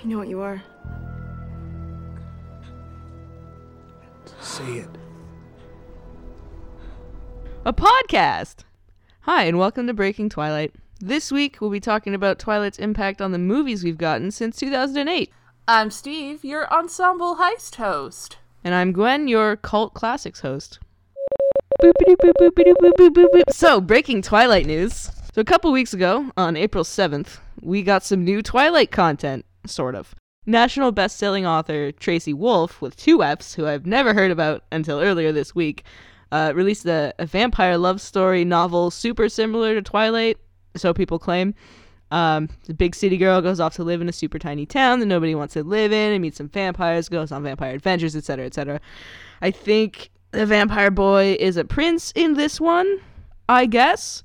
I know what you are. Say it. a podcast. Hi, and welcome to Breaking Twilight. This week, we'll be talking about Twilight's impact on the movies we've gotten since 2008. I'm Steve, your ensemble heist host. And I'm Gwen, your cult classics host. So, breaking Twilight news. So, a couple weeks ago, on April 7th, we got some new Twilight content, sort of. National best-selling author Tracy Wolff, with two Fs, who I've never heard about until earlier this week, uh, released a, a vampire love story novel super similar to Twilight, so people claim. Um, the big city girl goes off to live in a super tiny town that nobody wants to live in and meets some vampires, goes on vampire adventures, etc., etc. I think the vampire boy is a prince in this one, I guess.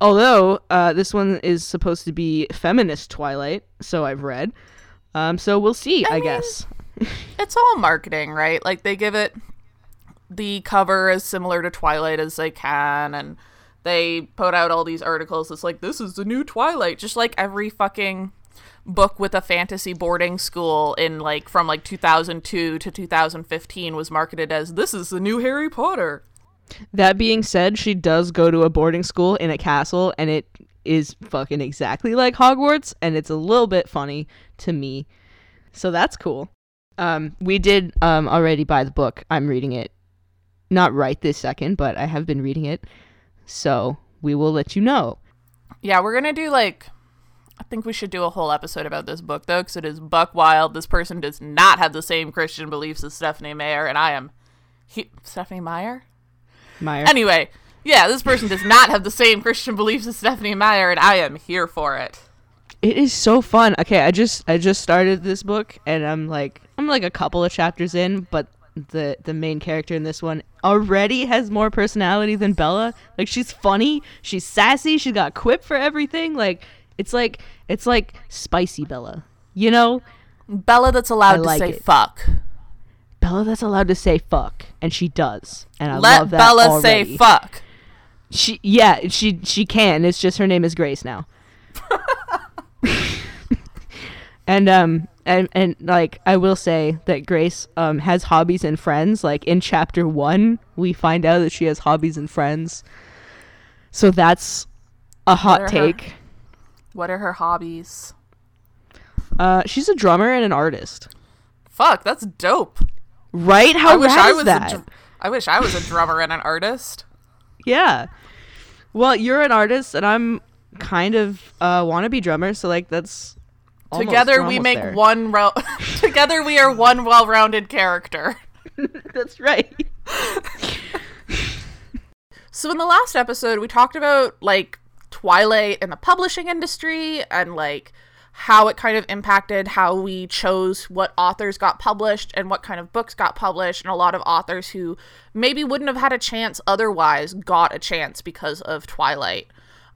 Although uh, this one is supposed to be feminist Twilight, so I've read. Um, so we'll see, I, mean- guess. It's all marketing, right? Like they give it the cover as similar to Twilight as they can, and they put out all these articles. It's like this is the new Twilight, just like every fucking book with a fantasy boarding school in like from like 2002 to 2015 was marketed as this is the new Harry Potter. That being said, she does go to a boarding school in a castle, and it is fucking exactly like Hogwarts, and it's a little bit funny to me. So that's cool. Um, we did um, already buy the book. I'm reading it. Not right this second, but I have been reading it. So we will let you know. Yeah, we're gonna do like. I think we should do a whole episode about this book though, because it is buck wild. This person does not have the same Christian beliefs as Stephenie Meyer, and I am. He- Stephenie Meyer. Meyer. Anyway, yeah, this person does not have the same Christian beliefs as Stephenie Meyer, and I am here for it. It is so fun. Okay, I just I just started this book and I'm like I'm like a couple of chapters in, but the the main character in this one already has more personality than Bella. Like she's funny, she's sassy, she's got quip for everything. Like it's like it's like spicy Bella. You know? Bella, that's allowed I to like say it. fuck. Bella that's allowed to say fuck and she does. And I Let love that Bella already. say fuck. She yeah, she she can. It's just her name is Grace now. and um and and like I will say that Grace um has hobbies and friends. Like in chapter 1, we find out that she has hobbies and friends. So that's a hot her- take. What are her hobbies? Uh she's a drummer and an artist. Fuck, that's dope. Right? How I wish I is was that? a dr- I wish I was a drummer and an artist. Yeah. Well, you're an artist and I'm kind of uh wannabe drummer, so like that's almost- Together we make there. one ro- Together we are one well-rounded character. That's right. So in the last episode, we talked about like Twilight and the publishing industry and like how it kind of impacted how we chose what authors got published and what kind of books got published and a lot of authors who maybe wouldn't have had a chance otherwise got a chance because of Twilight.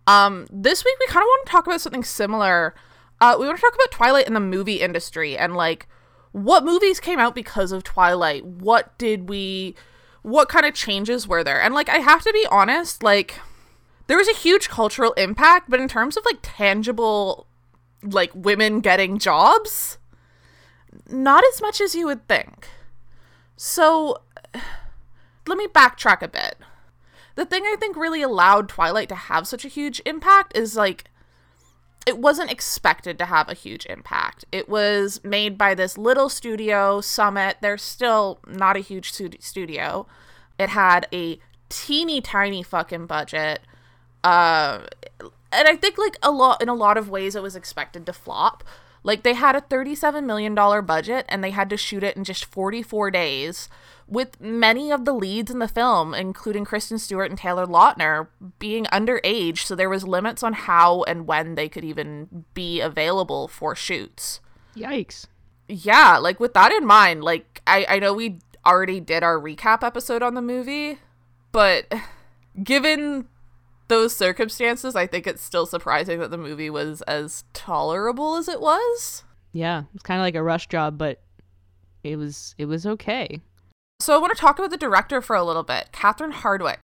Um this week we kind of want to talk about something similar. Uh we want to talk about Twilight in the movie industry and like what movies came out because of Twilight? What did we what kind of changes were there? And like I have to be honest, like there was a huge cultural impact, but in terms of like tangible like women getting jobs, not as much as you would think. So let me backtrack a bit. The thing I think really allowed Twilight to have such a huge impact is like it wasn't expected to have a huge impact. It was made by this little studio, Summit. They're still not a huge studio. It had a teeny tiny fucking budget. Uh, and I think like a lot in a lot of ways it was expected to flop. Like they had a 37 million dollar budget and they had to shoot it in just 44 days with many of the leads in the film including Kristen Stewart and Taylor Lautner being underage so there was limits on how and when they could even be available for shoots. Yikes. Yeah, like with that in mind, like I I know we already did our recap episode on the movie, but given those circumstances, I think it's still surprising that the movie was as tolerable as it was. Yeah, it's kind of like a rush job, but it was it was okay. So I want to talk about the director for a little bit, Catherine Hardwicke.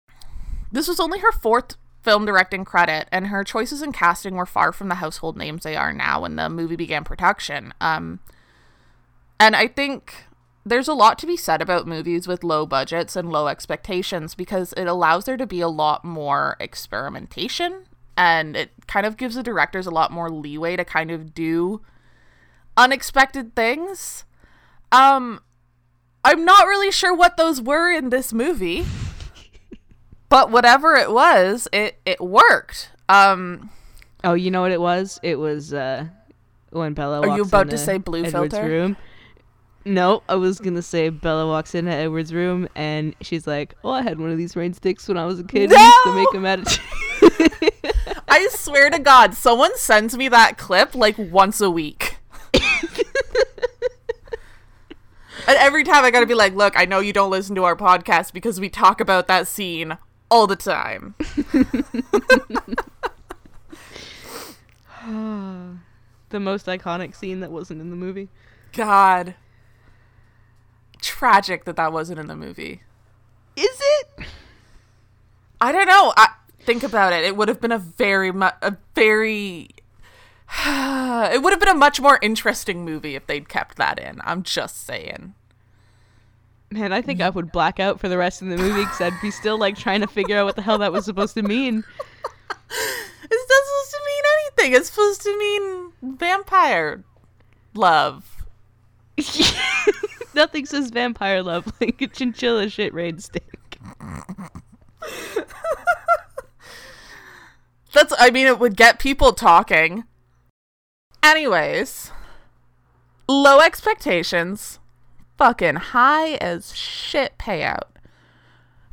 This was only her fourth film directing credit, and her choices in casting were far from the household names they are now when the movie began production. Um, and I think there's a lot to be said about movies with low budgets and low expectations because it allows there to be a lot more experimentation and it kind of gives the directors a lot more leeway to kind of do unexpected things. Um I'm not really sure what those were in this movie. but whatever it was, it it worked. Um Oh, you know what it was? It was uh when Bella. Are you about to say blue Edward's filter? room. No, I was gonna say Bella walks into Edward's room and she's like, "Oh, I had one of these rain sticks when I was a kid. We used to make them out of." I swear to God, someone sends me that clip like once a week. and every time I gotta be like, look, I know you don't listen to our podcast because we talk about that scene all the time. the most iconic scene that wasn't in the movie. God. Tragic that that wasn't in the movie. Is it? I don't know. I think about it. It would have been a very mu- a very it would have been a much more interesting movie if they'd kept that in. I'm just saying. Man, I think I would black out for the rest of the movie because I'd be still like trying to figure out what the hell that was supposed to mean. It's not supposed to mean anything. It's supposed to mean vampire love. Nothing says vampire love like a chinchilla shit rain stick. That's I mean it would get people talking. Anyways, low expectations, fucking high as shit payout.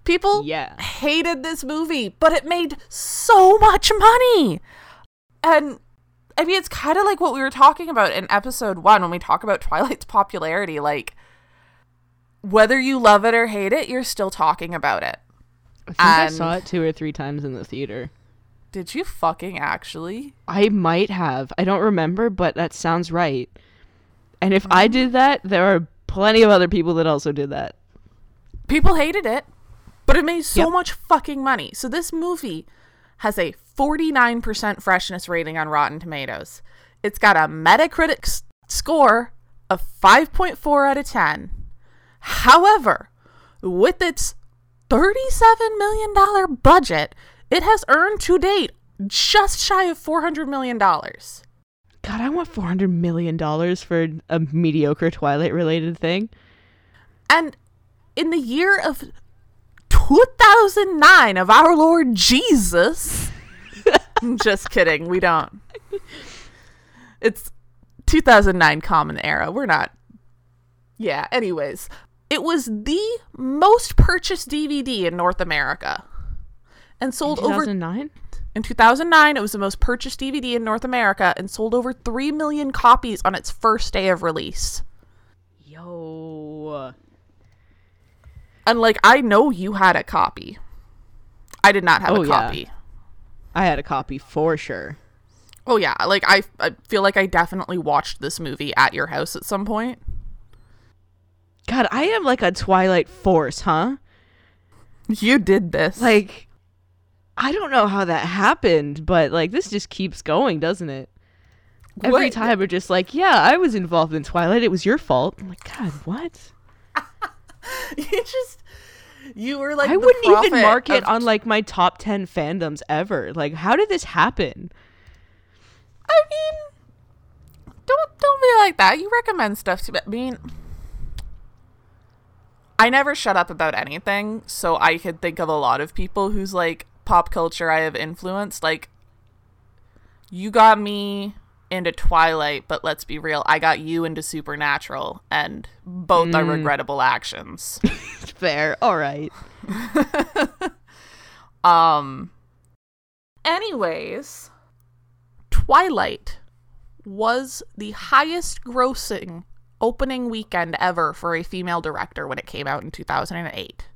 People Yeah. hated this movie, but it made so much money. And I mean, it's kind of like what we were talking about in episode one when we talk about Twilight's popularity. Like, whether you love it or hate it, you're still talking about it. I think I saw it two or three times in the theater. Did you fucking actually? I might have. I don't remember, but that sounds right. And if I mm-hmm. did that, there are plenty of other people that also did that. People hated it, but it made so Yep. much fucking money. So this movie has a 49% freshness rating on Rotten Tomatoes. It's got a Metacritic score of 5.4 out of 10. However, with its $37 million budget, it has earned to date just shy of $400 million. God, I want four hundred million dollars for a mediocre Twilight related thing. And in the year of 2009 of our Lord Jesus. Just kidding. We don't. It's 2009 Common Era. We're not. Yeah, anyways. It was the most purchased DVD in North America and sold Two over thousand nine. in 2009 it was the most purchased DVD in North America and sold over 3 million copies on its first day of release. Yo. And like I know you had a copy. I did not have Oh, a yeah. copy. I had a copy for sure. Oh yeah, like I I feel like I definitely watched this movie at your house at some point. God, I am like a Twilight force, huh? You did this. Like, I don't know how that happened, but like this just keeps going, doesn't it? Every time we're just like, yeah, I was involved in Twilight. It was your fault. I'm like, God, what? you just you were like I wouldn't even mark it of- on like my top 10 fandoms ever. Like, how did this happen? I mean don't don't be like that. You recommend stuff to me. I mean I never shut up about anything, so I could think of a lot of people whose like pop culture I have influenced. Like you got me into Twilight, but let's be real, I got you into Supernatural, and both are regrettable actions. Fair. All right. Um. Anyways, Twilight was the highest grossing opening weekend ever for a female director when it came out in 2008.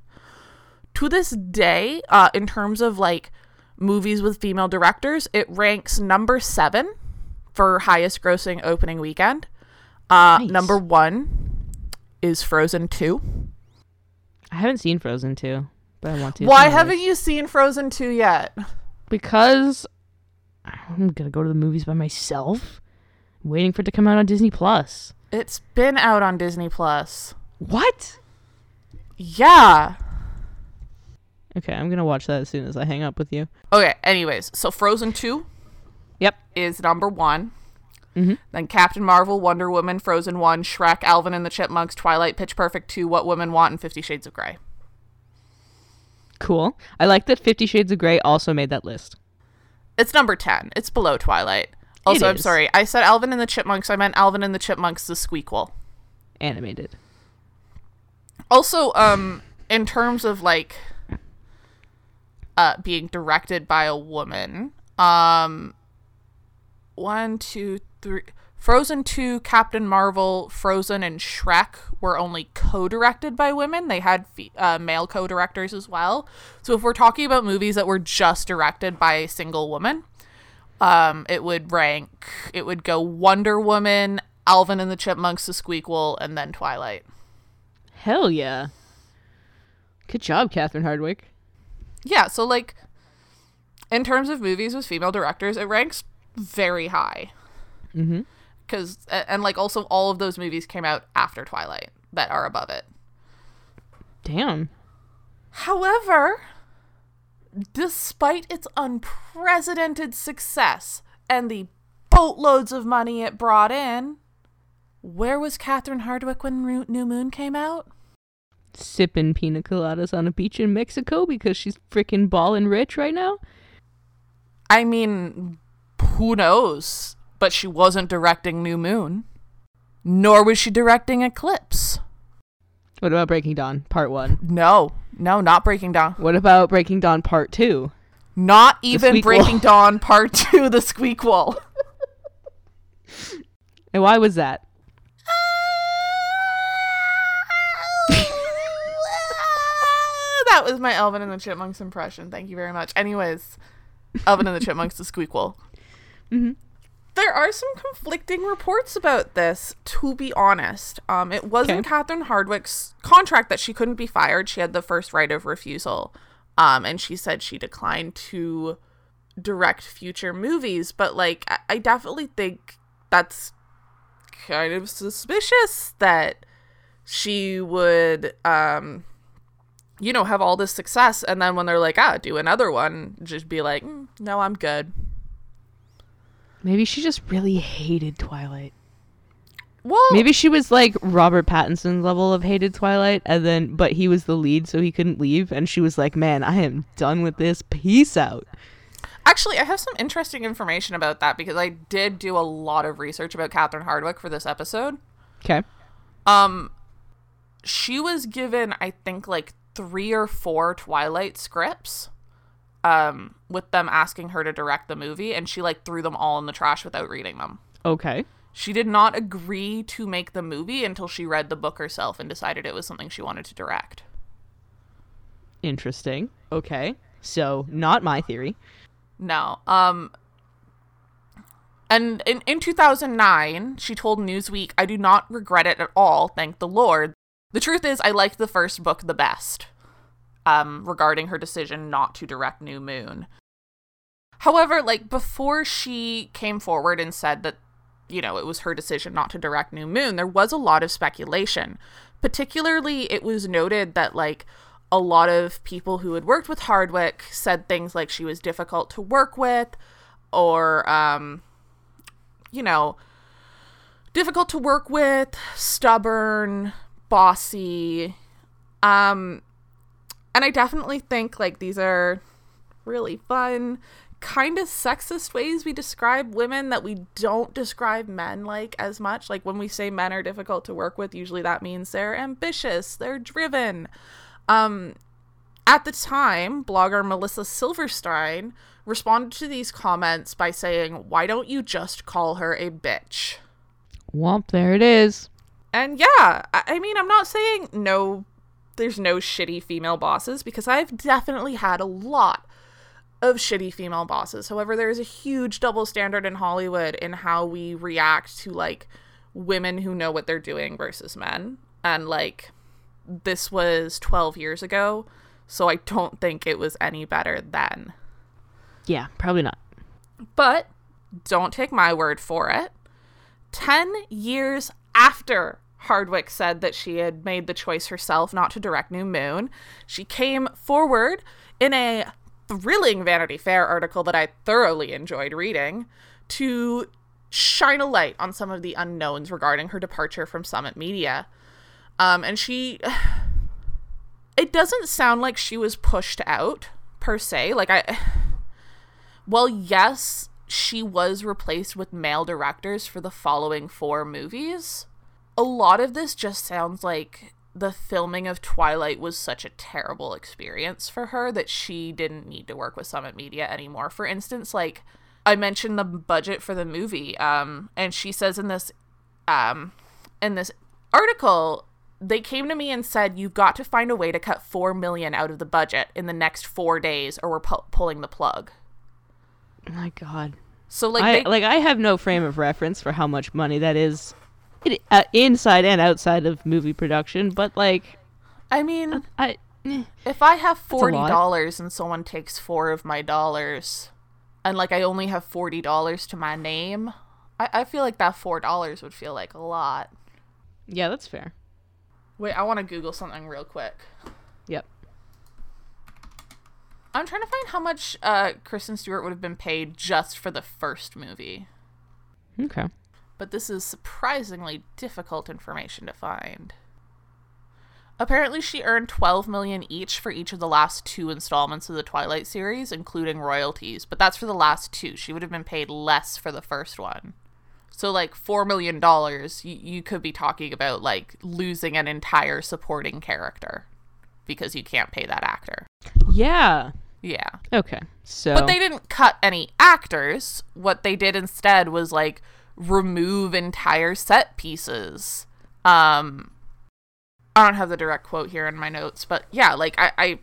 To this day, uh, in terms of like movies with female directors, it ranks number seven for highest grossing opening weekend. Uh, Nice. Number one is Frozen 2. I haven't seen Frozen 2, but I want to. Why It's on my haven't you seen Frozen 2 yet? Because I'm gonna go to the movies by myself, waiting for it to come out on Disney Plus. It's been out on Disney Plus. What? Yeah. Okay, I'm gonna watch that as soon as I hang up with you. Okay, anyways, so Frozen 2 Yep. is number one. Mhm. Then Captain Marvel, Wonder Woman, Frozen 1, Shrek, Alvin and the Chipmunks, Twilight, Pitch Perfect 2, What Women Want, and Fifty Shades of Grey. Cool. I like that Fifty Shades of Grey also made that list. It's number 10. It's below Twilight. Also, I'm sorry. I said Alvin and the Chipmunks. I meant Alvin and the Chipmunks, the Squeakquel. Animated. Also, um, in terms of like uh being directed by a woman, um one, two, three Frozen 2, Captain Marvel, Frozen, and Shrek were only co-directed by women. They had fe- uh, male co-directors as well. So if we're talking about movies that were just directed by a single woman, um, it would rank. It would go Wonder Woman, Alvin and the Chipmunks, The Squeakquel, and then Twilight. Hell yeah. Good job, Catherine Hardwicke. Yeah, so like in terms of movies with female directors, it ranks very high. Mm-hmm. Cuz and like also all of those movies came out after Twilight that are above it. Damn. However, despite its unprecedented success and the boatloads of money it brought in, where was Catherine Hardwicke when New Moon came out? Sipping pina coladas on a beach in Mexico because she's freaking ballin' rich right now? I mean, who knows? But she wasn't directing New Moon. Nor was she directing Eclipse. What about Breaking Dawn Part 1? No, no, not Breaking Dawn. What about Breaking Dawn Part 2? Not even. Breaking Dawn Part 2, The Squeakquel. And why was that? that was my Elvin and the Chipmunks impression. Thank you very much. Anyways, Elvin and the Chipmunks, The Squeakquel. Mhm. There are some conflicting reports about this, to be honest. Um, it wasn't Okay. Catherine Hardwicke's contract that she couldn't be fired. She had the first right of refusal. Um, and she said she declined to direct future movies. But, like, I, I definitely think that's kind of suspicious that she would, um, you know, have all this success. And then when they're like, ah, do another one, just be like, "Mm, no, I'm good. Maybe she just really hated Twilight. Well, Maybe she was like Robert Pattinson's level of hated Twilight, and then but he was the lead, so he couldn't leave, and she was like, "Man, I am done with this. Peace out." Actually, I have some interesting information about that because I did do a lot of research about Catherine Hardwicke for this episode. Okay. Um, she was given, I think, like three or four Twilight scripts, um, with them asking her to direct the movie, and she like threw them all in the trash without reading them. Okay. She did not agree to make the movie until she read the book herself and decided it was something she wanted to direct. Interesting. Okay. So, not my theory. No. Um and in, in 2009, she told Newsweek, I do not regret it at all, thank the Lord. The truth is, I liked the first book the best, um, regarding her decision not to direct New Moon. However, like, before she came forward and said that, you know, it was her decision not to direct New Moon, there was a lot of speculation. Particularly, it was noted that, like, a lot of people who had worked with Hardwicke said things like she was difficult to work with or um you know difficult to work with, stubborn, bossy. Um and I definitely think like these are really fun kind of sexist ways we describe women that we don't describe men like as much. Like when we say men are difficult to work with, usually that means they're ambitious, they're driven. Um, at the time, blogger Melissa Silverstein responded to these comments by saying, Why don't you just call her a bitch? Womp, there it is. And yeah, I mean, I'm not saying no, there's no shitty female bosses because I've definitely had a lot of shitty female bosses. However, there is a huge double standard in Hollywood in how we react to like women who know what they're doing versus men. And like, this was 12 years ago, so I don't think it was any better then. Yeah, probably not. But don't take my word for it. 10 years after Hardwicke said that she had made the choice herself not to direct New Moon, she came forward in a thrilling Vanity Fair article that I thoroughly enjoyed reading to shine a light on some of the unknowns regarding her departure from Summit Media. Um, and she. It doesn't sound like she was pushed out, per se. Like, I. Well, yes, she was replaced with male directors for the following four movies. A lot of this just sounds like the filming of Twilight was such a terrible experience for her that she didn't need to work with Summit Media anymore. For instance, like I mentioned the budget for the movie, um, and she says in this um, in this article, they came to me and said you've got to find a way to cut four million out of the budget in the next four days, or we're pu- pulling the plug. My God. So like I they, like I have no frame of reference for how much money that is, it, uh, inside and outside of movie production. But like, I mean, I eh, if I have forty dollars and someone takes four of my dollars, and like I only have forty dollars to my name, I, I feel like that four dollars would feel like a lot. yeah, that's fair. Wait, I want to Google something real quick. Yep. I'm trying to find how much uh, Kristen Stewart would have been paid just for the first movie, Okay. But this is surprisingly difficult information to find. Apparently, she earned 12 million each for each of the last two installments of the Twilight series, including royalties. But that's for the last two. She would have been paid less for the first one. So, like four million dollars, you, you could be talking about like losing an entire supporting character because you can't pay that actor. Yeah. Yeah. Okay. So. But they didn't cut any actors. What they did instead was like remove entire set pieces. Um I don't have the direct quote here in my notes, but yeah, like I, I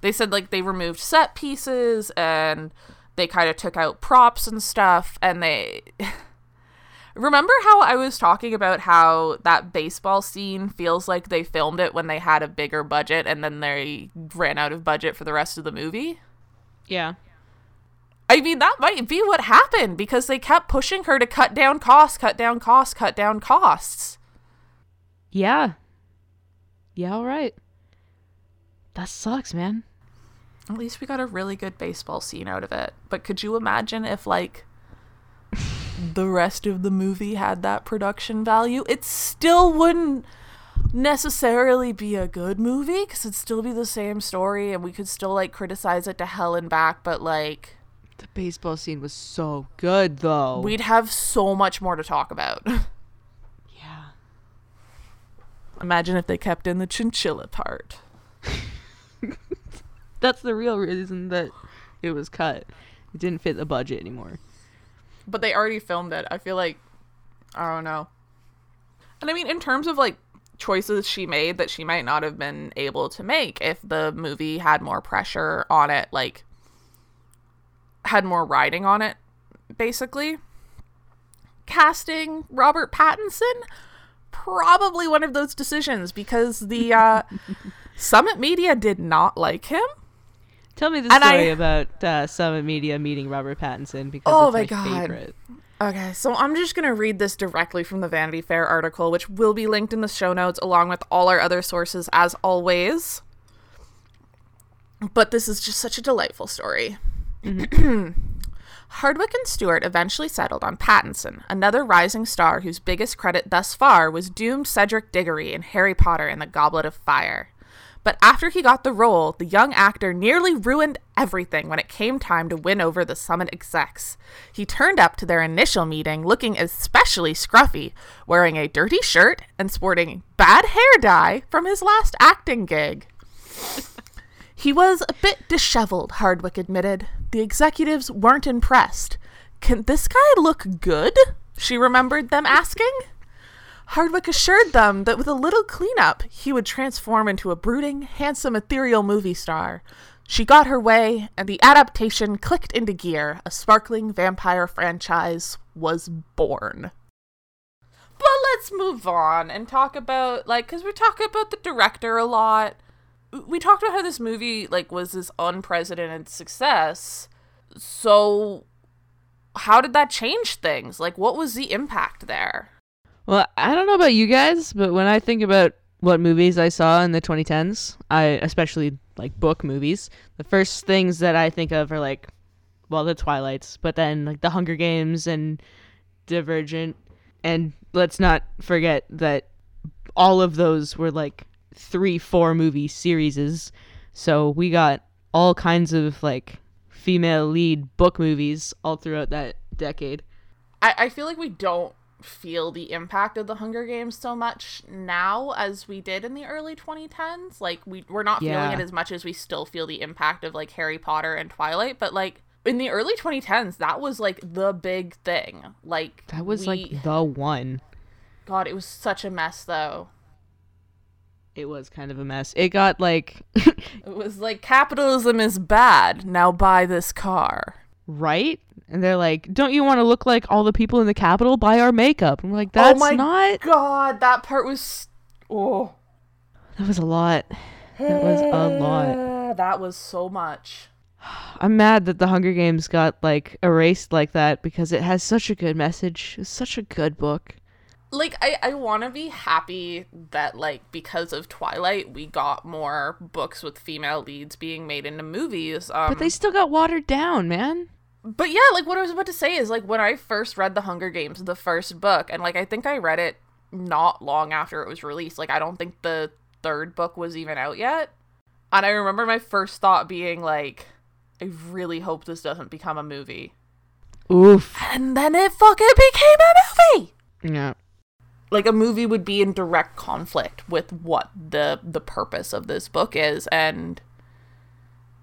they said like they removed set pieces and they kind of took out props and stuff and they Remember how I was talking about how that baseball scene feels like they filmed it when they had a bigger budget and then they ran out of budget for the rest of the movie? yeah. I mean, that might be what happened because they kept pushing her to cut down costs, cut down costs, cut down costs. Yeah. Yeah. All right. That sucks, man. At least we got a really good baseball scene out of it. But could you imagine if, like, the rest of the movie had that production value? It still wouldn't necessarily be a good movie because it'd still be the same story and we could still, like, criticize it to hell and back, but, like, The baseball scene was so good, though. we'd have so much more to talk about. yeah. Imagine if they kept in the chinchilla part. That's the real reason that it was cut. It didn't fit the budget anymore. But they already filmed it. I feel like I don't know. And I mean in terms of like choices she made that she might not have been able to make if the movie had more pressure on it, like had more riding on it, basically. Casting Robert Pattinson probably one of those decisions because the uh Summit Media did not like him. Tell me the And I- story about uh, Summit Media meeting Robert Pattinson because Oh it's my my, God. favorite. Okay, so I'm just going to read this directly from the Vanity Fair article, which will be linked in the show notes along with all our other sources as always. But this is just such a delightful story. Hardwicke and Stewart eventually settled on Pattinson, another rising star whose biggest credit thus far was doomed Cedric Diggory in Harry Potter and the Goblet of Fire. But after he got the role, the young actor nearly ruined everything when it came time to win over the Summit execs. He turned up to their initial meeting looking especially scruffy, wearing a dirty shirt and sporting bad hair dye from his last acting gig. He was a bit disheveled, Hardwicke admitted. The executives weren't impressed. Can this guy look good? She remembered them asking. Hardwicke assured them that with a little cleanup, he would transform into a brooding, handsome, ethereal movie star. She got her way, and the adaptation clicked into gear. A sparkling vampire franchise was born. But let's move on and talk about, like, because we talk about the director a lot. We talked about how this movie, like, was this unprecedented success. So how did that change things? Like what was the impact there? Well, I don't know about you guys, but when I think about what movies I saw in the 2010s, I especially like book movies, the first things that I think of are like well, the Twilights, but then like the Hunger Games and Divergent and let's not forget that all of those were like 3 4 movie series. So we got all kinds of like female lead book movies all throughout that decade. I, I feel like we don't feel the impact of the Hunger Games so much now as we did in the early 2010s. Like we we're not Yeah. feeling it as much as we still feel the impact of like Harry Potter and Twilight, but like in the early 2010s that was like the big thing. Like That was we- like the one. god, it was such a mess though. It was kind of a mess. It got like It was like capitalism is bad. Now buy this car. right, and they're like, "Don't you want to look like all the people in the capital? Buy our makeup." We're like, oh "That's oh my not." god, that part was oh That was a lot. That was a lot. That was so much. I'm mad that the Hunger Games got like erased like that because it has such a good message. It's such a good book. Like I, I want to be happy that like because of twilight we got more books with female leads being made into movies um But they still got watered down, man. but yeah like what i was about to say is like when i first read the hunger games the first book and like i think i read it not long after it was released like i don't think the third book was even out yet and i remember my first thought being like i really hope this doesn't become a movie Oof. and then it fucking became a movie Yeah. Like a movie would be in direct conflict with what the the purpose of this book is and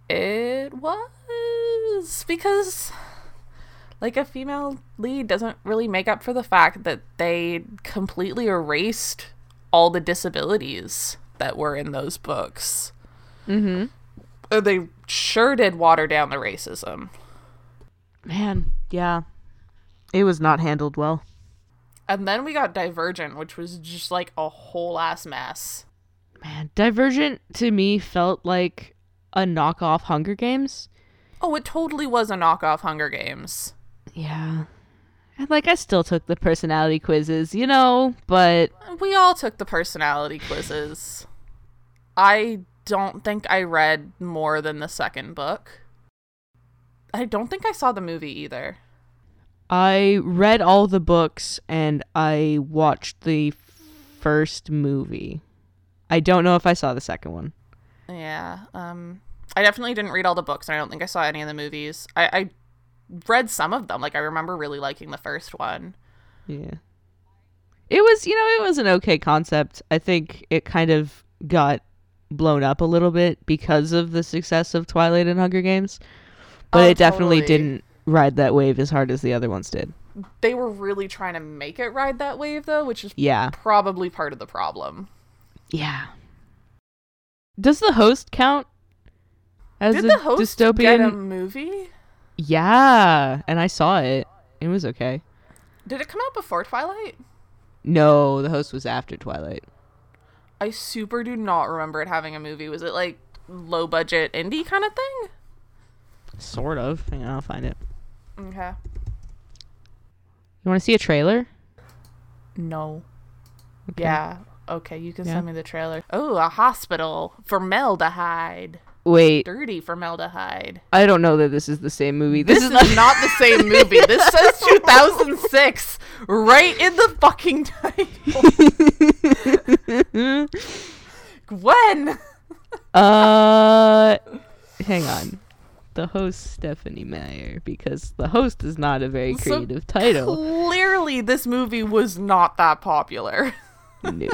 it was because like a female lead doesn't really make up for the fact that they completely erased all the disabilities that were in those books Mm-hmm. They sure did water down the racism Man, yeah. It was not handled well. And then we got divergent which was just like a whole ass mess Man, Divergent to me felt like a knockoff Hunger Games. oh it totally was a knockoff hunger games Yeah. And like I still took the personality quizzes, you know, but We all took the personality quizzes. I don't think I read more than the second book. I don't think I saw the movie either. I read all the books and I watched the first movie. I don't know if I saw the second one. Yeah. Um I definitely didn't read all the books and I don't think I saw any of the movies. I, I read some of them. Like I remember really liking the first one. Yeah. It was, you know, it was an okay concept. I think it kind of got blown up a little bit because of the success of Twilight and Hunger Games. But Oh, it definitely totally. didn't ride that wave as hard as the other ones did. They were really trying to make it ride that wave though, which is Yeah. probably part of the problem. Yeah. Does the host count as Did a the host dystopian? get a movie? Yeah, and I saw it. It was okay. Did it come out before Twilight? No, the host was after Twilight. I super do not remember it having a movie. Was it like low budget indie kind of thing? Sort of. Hang on, I'll find it. Okay. You want to see a trailer? No. Okay. Yeah. Okay, you can Yeah. send me the trailer. Oh, a hospital for formaldehyde. Wait, Dirty formaldehyde. I don't know that this is the same movie. This, This, is not the same movie. This says 2006 right in the fucking title. Gwen. uh, hang on. The host Stephenie Meyer because the host is not a very So creative title. Clearly, this movie was not that popular. no,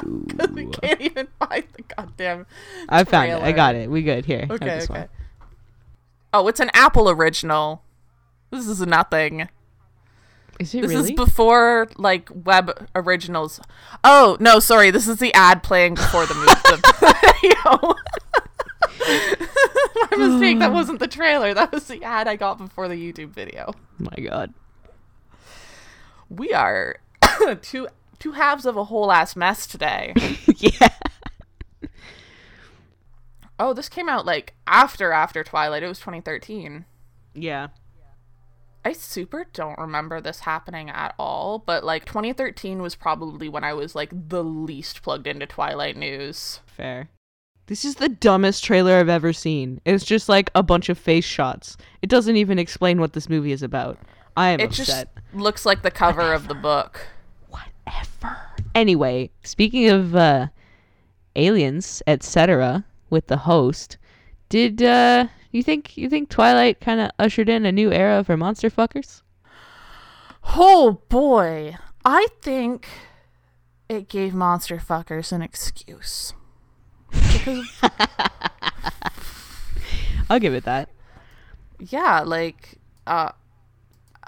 we can't even find the goddamn. I found it. I got it. We good here. Okay, okay. one. Oh, it's an Apple original. This is nothing. Is it This really? is before like web originals. Oh no, sorry. This is the ad playing before the movie. My mistake. That wasn't the trailer. That was the ad I got before the YouTube video. My God. We are two two halves of a whole ass mess today. yeah. Oh, this came out like after after Twilight. It was 2013. Yeah. I super don't remember this happening at all, but like 2013 was probably when I was like the least plugged into Twilight news. Fair. This is the dumbest trailer I've ever seen. It's just like a bunch of face shots. It doesn't even explain what this movie is about. I am It upset. just looks like the cover of the book. Whatever. Anyway, speaking of uh, aliens, etc., with the host, did uh, you think you think Twilight kind of ushered in a new era for monster fuckers? Oh boy. I think it gave monster fuckers an excuse. Because I'll give it that. yeah, like uh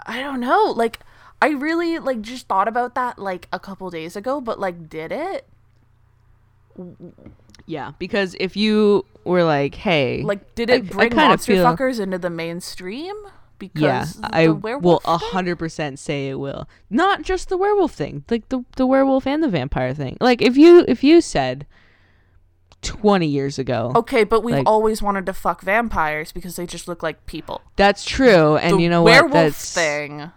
I don't know, like I really like just thought about that like a couple days ago, but like did it? Yeah, because if you were like, "Hey, Like did it I bring kinda monster feel- fuckers into the mainstream? Because yeah, the I will a hundred percent say it will. Not just the werewolf thing, like the the werewolf and the vampire thing. Like if you if you said twenty years ago, Okay, but we've like- always wanted to fuck vampires because they just look like people. that's true, and the you know werewolf what? That's thing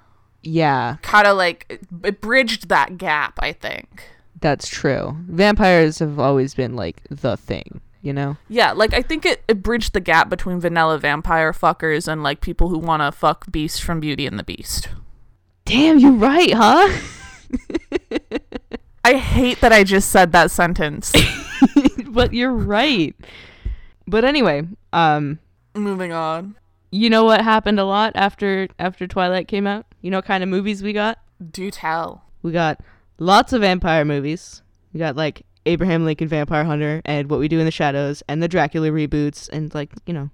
yeah, kind of like it, it bridged that gap, I think. that's true. Vampires have always been like the thing, you know. Yeah, like I think it, it bridged the gap between vanilla vampire fuckers and like people who want to fuck Beast from Beauty and the Beast. Damn, you right, huh? I hate that I just said that sentence. but you're right. But anyway, um, Moving on. you know what happened a lot after after Twilight came out? You know what kind of movies we got? Do tell. We got lots of vampire movies. We got like Abraham Lincoln Vampire Hunter and What We Do in the Shadows and the Dracula reboots and like, you know,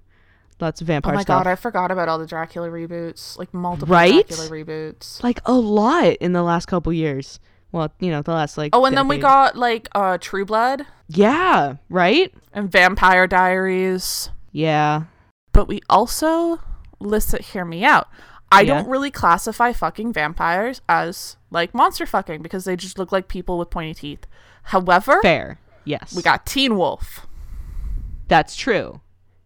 lots of vampire stuff. Oh my stuff. god, I forgot about all the Dracula reboots, like multiple Right? Dracula reboots. like a lot in the last couple years. Well, you know, the last like Oh, and then we decade. got like uh True Blood Yeah, right? and Vampire Diaries. Yeah. But we also listen hear me out. I Yeah. don't really classify fucking vampires as like monster fucking because they just look like people with pointy teeth. However, Fair. Yes. we got Teen Wolf That's true.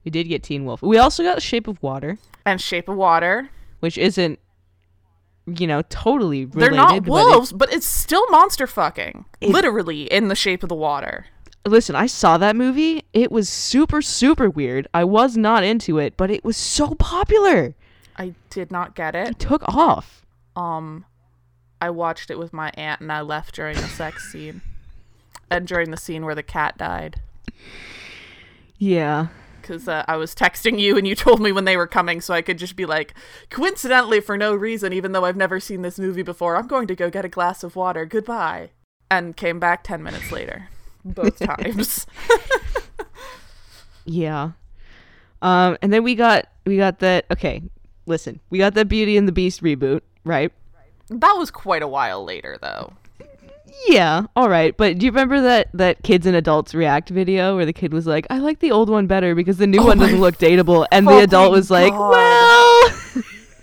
We did get Teen Wolf. We also got Shape of Water, and Shape of Water. which isn't you know, totally related. They're not but it- wolves, but it's still monster fucking. It- Literally in the shape of the water. Listen, I saw that movie. It was super, super weird. I was not into it, but it was so popular. I did not get it. It took off. Um, I watched it with my aunt and I left during the sex scene. And during the scene where the cat died. Yeah. Because uh, I was texting you and you told me when they were coming, so I could just be like, coincidentally, for no reason, even though I've never seen this movie before, I'm going to go get a glass of water. Goodbye. And came back 10 minutes later. Both times. Yeah. Um, and then we got we got that. Okay, listen, we got the Beauty and the Beast reboot, right? that was quite a while later, though. Yeah, all right. But do you remember that that kids and adults react video where the kid was like, "I like the old one better because the new Oh one doesn't look dateable," and the adult was like, "Well."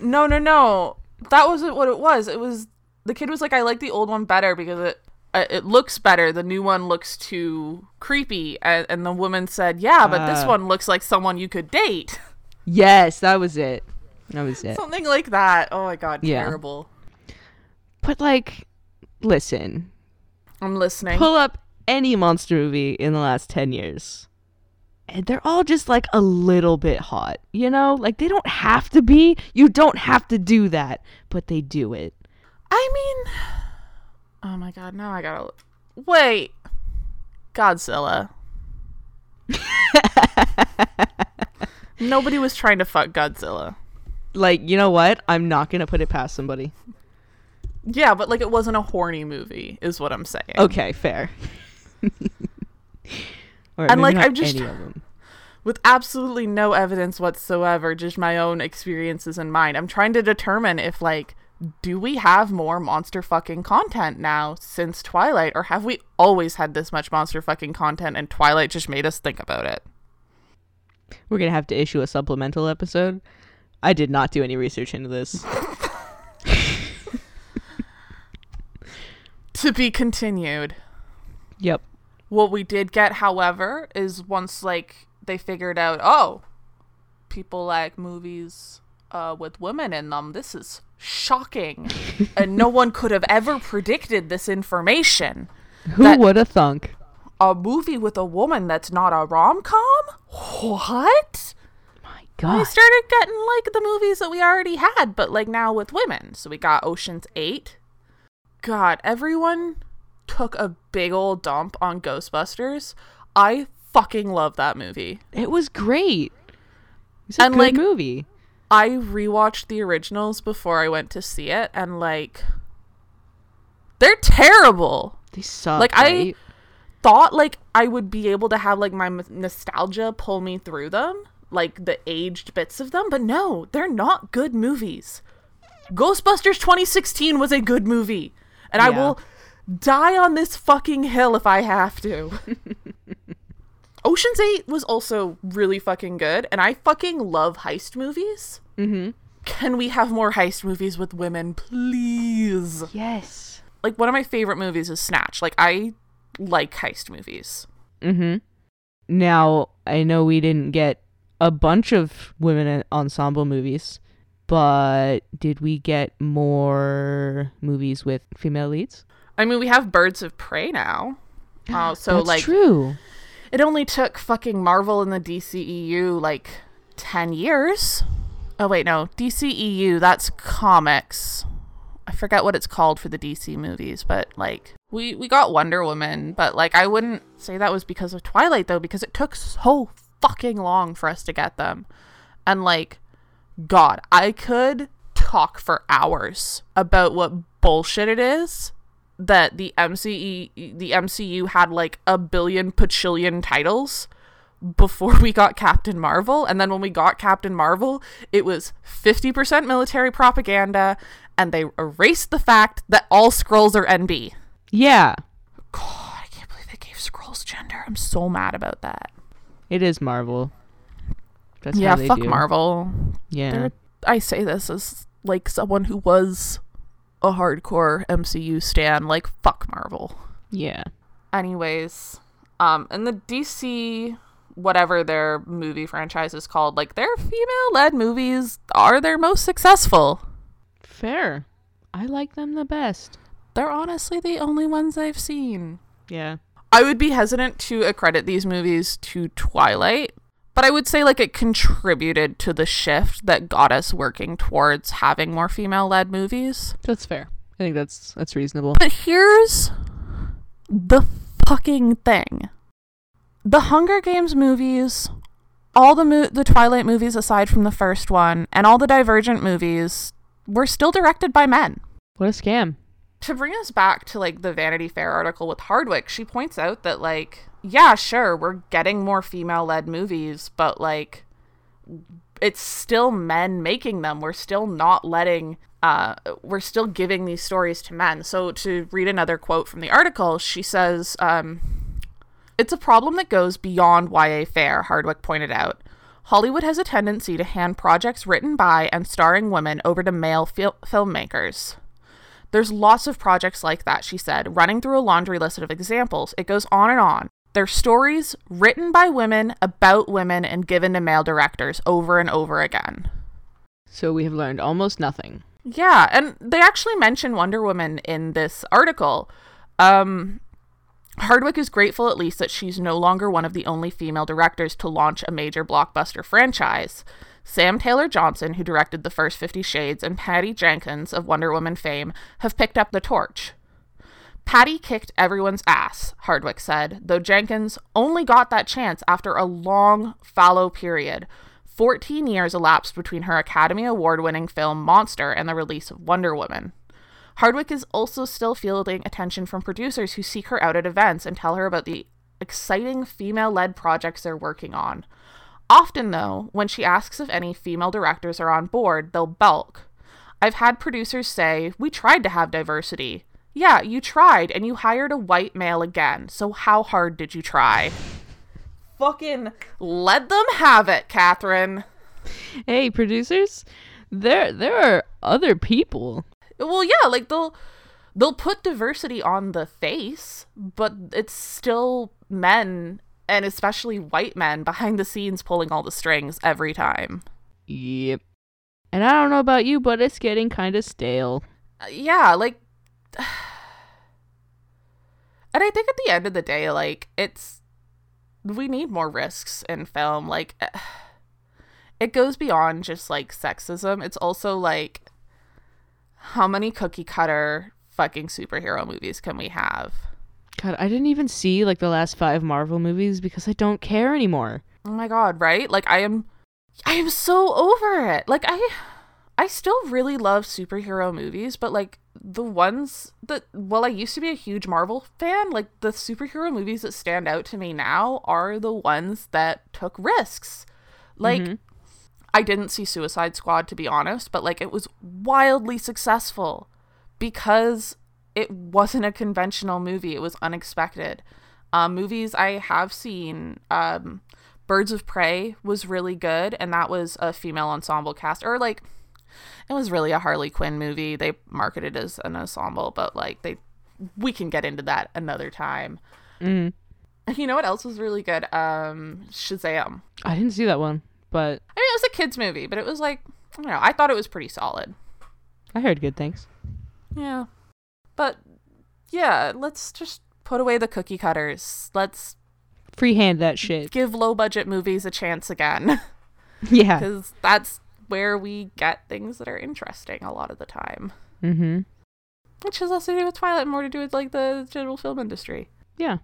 No, no, no. That wasn't what it was. It was the kid was like, "I like the old one better because it uh, it looks better. The new one looks too creepy." And, and the woman said, "Yeah, but this Uh. one looks like someone you could date." yes, that was it. That was it. Something like that. Oh my god, Yeah. terrible. But like, listen, I'm listening. pull up any monster movie in the last 10 years and they're all just like a little bit hot you know like they don't have to be you don't have to do that but they do it I mean, oh my god, now I gotta wait. Godzilla. Nobody was trying to fuck Godzilla. like you know what i'm not gonna put it past somebody Yeah, but like it wasn't a horny movie, is what I'm saying. okay fair or And, like, I'm just- any of them. With absolutely no evidence whatsoever, just my own experiences in mind. I'm trying to determine if like do we have more monster fucking content now since Twilight, or have we always had this much monster fucking content and Twilight just made us think about it? we're gonna have to issue a supplemental episode i did not do any research into this To be continued. yep What we did get, however, is once like they figured out, oh, people like movies uh, with women in them. This is shocking. and no one could have ever predicted this information. Who would have thunk? A movie with a woman that's not a rom com? What? My God! We started getting like the movies that we already had, but like now with women. So we got Ocean's 8. God, everyone took a big old dump on Ghostbusters. I fucking love that movie. It was great. It's a And, good like, movie. I rewatched the originals before I went to see it, and like, they're terrible. They suck. like, I- Thought like I would be able to have like my m- nostalgia pull me through them, like the aged bits of them, but no, they're not good movies. Ghostbusters 2016 was a good movie, and I will die on this fucking hill if I have to. Ocean's 8 was also really fucking good, and I fucking love heist movies. Mm-hmm. Can we have more heist movies with women, please? Yes. Like one of my favorite movies is Snatch. Like I like heist movies. Mm-hmm. Now I know we didn't get a bunch of women ensemble movies, but did we get more movies with female leads? I mean, we have Birds of Prey now. Uh, so That's like true. it only took fucking Marvel and the DCEU like 10 years. Oh wait, no. DCEU, that's comics. I forget what it's called for the DC movies, but like we we got Wonder Woman, but like I wouldn't say that was because of Twilight though because it took so fucking long for us to get them. And like god, I could talk for hours about what bullshit it is that the MCE the MCU had like a billion pachillion titles before we got Captain Marvel and then when we got Captain Marvel it was 50% military propaganda and they erased the fact that all Skrulls are NB. Yeah, God, I can't believe they gave Skrulls gender. I'm so mad about that. it is Marvel. That's yeah, fuck do. Marvel. Yeah. They're- I say this as like someone who was a hardcore MCU stan like fuck Marvel. Yeah. anyways um and the dc whatever their movie franchise is called like their female led movies are their most successful Fair. I like them the best. they're honestly the only ones i've seen Yeah. i would be hesitant to accredit these movies to twilight but i would say like it contributed to the shift that got us working towards having more female led movies That's fair. I think that's that's reasonable. But here's the fucking thing. The Hunger Games movies, all the mo- the Twilight movies aside from the first one, and all the Divergent movies were still directed by men. What a scam. To bring us back to like the Vanity Fair article with Hardwicke, she points out that like, yeah, sure, we're getting more female-led movies, but like it's still men making them. We're still not letting uh we're still giving these stories to men. So to read another quote from the article, she says um it's a problem that goes beyond YA fare, Hardwicke pointed out. Hollywood has a tendency to hand projects written by and starring women over to male fil- filmmakers. There's lots of projects like that, she said, running through a laundry list of examples. It goes on and on. They're stories written by women about women and given to male directors over and over again. So we have learned almost nothing. Yeah, and they actually mention Wonder Woman in this article. Um, Hardwicke is grateful at least that she's no longer one of the only female directors to launch a major blockbuster franchise. Sam Taylor Johnson, who directed the first Fifty Shades, and Patty Jenkins of Wonder Woman fame have picked up the torch. Patty kicked everyone's ass, Hardwicke said, though Jenkins only got that chance after a long fallow period. 14 years elapsed between her Academy Award winning film Monster and the release of Wonder Woman. Hardwicke is also still fielding attention from producers who seek her out at events and tell her about the exciting female led projects they're working on. Often, though, when she asks if any female directors are on board, they'll balk. I've had producers say, We tried to have diversity. Yeah, you tried, and you hired a white male again, so how hard did you try? Fucking let them have it, Catherine. Hey, producers, there there are other people. Well, yeah, like they'll they'll put diversity on the face, but it's still men and especially white men behind the scenes pulling all the strings every time. Yep. And I don't know about you, but it's getting kind of stale. Uh, yeah, like And I think at the end of the day like it's we need more risks in film like it goes beyond just like sexism. It's also like how many cookie cutter fucking superhero movies can we have? God, I didn't even see like the last 5 Marvel movies because I don't care anymore. Oh my god, right? Like I am I am so over it. Like I I still really love superhero movies, but like the ones that well I used to be a huge Marvel fan, like the superhero movies that stand out to me now are the ones that took risks. Like mm-hmm. I didn't see Suicide Squad to be honest, but like it was wildly successful because it wasn't a conventional movie. It was unexpected. Um, movies I have seen, um, Birds of Prey was really good, and that was a female ensemble cast, or like it was really a Harley Quinn movie. They marketed as an ensemble, but like they, we can get into that another time. Mm. You know what else was really good? Um, Shazam. I didn't see that one, but I mean, it was a kids movie, but it was like I don't know. I thought it was pretty solid. I heard good things. Yeah, but yeah, let's just put away the cookie cutters. Let's freehand that shit. Give low budget movies a chance again. yeah, because that's where we get things that are interesting a lot of the time. Mm-hmm. Which has less to do with Twilight, more to do with like the general film industry. Yeah.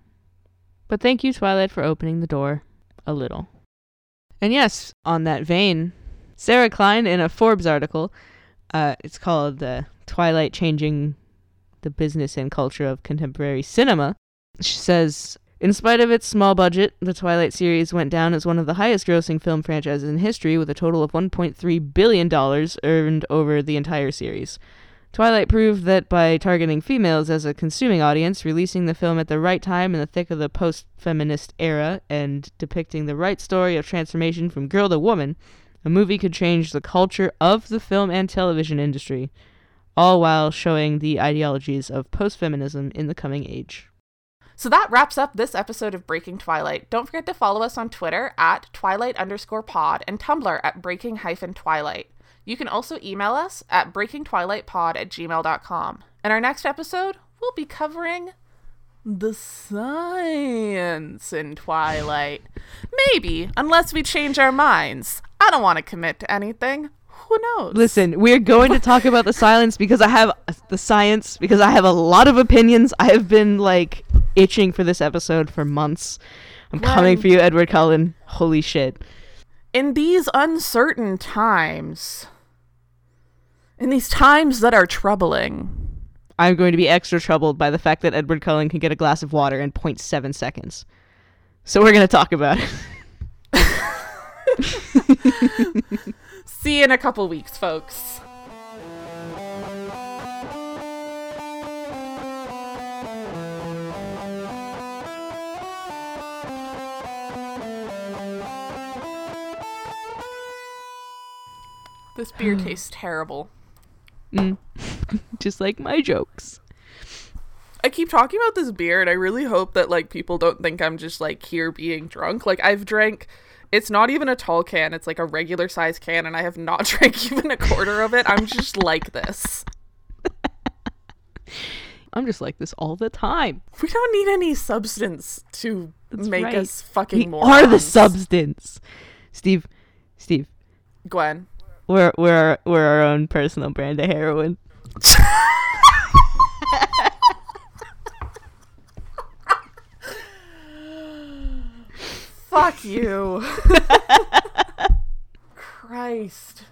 But thank you, Twilight, for opening the door a little. And yes, on that vein, Sarah Klein in a Forbes article, uh, it's called uh, Twilight Changing the Business and Culture of Contemporary Cinema. She says, in spite of its small budget, the Twilight series went down as one of the highest grossing film franchises in history with a total of $1.3 billion earned over the entire series. Twilight proved that by targeting females as a consuming audience, releasing the film at the right time in the thick of the post feminist era, and depicting the right story of transformation from girl to woman, a movie could change the culture of the film and television industry, all while showing the ideologies of post feminism in the coming age. So that wraps up this episode of Breaking Twilight. Don't forget to follow us on Twitter at Twilight underscore pod and Tumblr at breaking hyphen Twilight. You can also email us at breakingtwilightpod at gmail.com. In our next episode, we'll be covering the science in Twilight. Maybe, unless we change our minds. I don't want to commit to anything who knows? Listen, we're going to talk about the silence because I have the science because I have a lot of opinions. I have been like itching for this episode for months. I'm coming for you, Edward Cullen. Holy shit. In these uncertain times, in these times that are troubling, I'm going to be extra troubled by the fact that Edward Cullen can get a glass of water in 0.7 seconds. So we're going to talk about it. See you in a couple weeks, folks. This beer tastes terrible. Mm. Just like my jokes. I keep talking about this beer and I really hope that like people don't think I'm just like here being drunk. Like I've drank it's not even a tall can, it's like a regular size can, and I have not drank even a quarter of it. I'm just like this. I'm just like this all the time. We don't need any substance to That's make right. us fucking we morons. are the substance. Steve, Steve, Gwen, we're we're we're our own personal brand of heroin. Fuck you. Christ.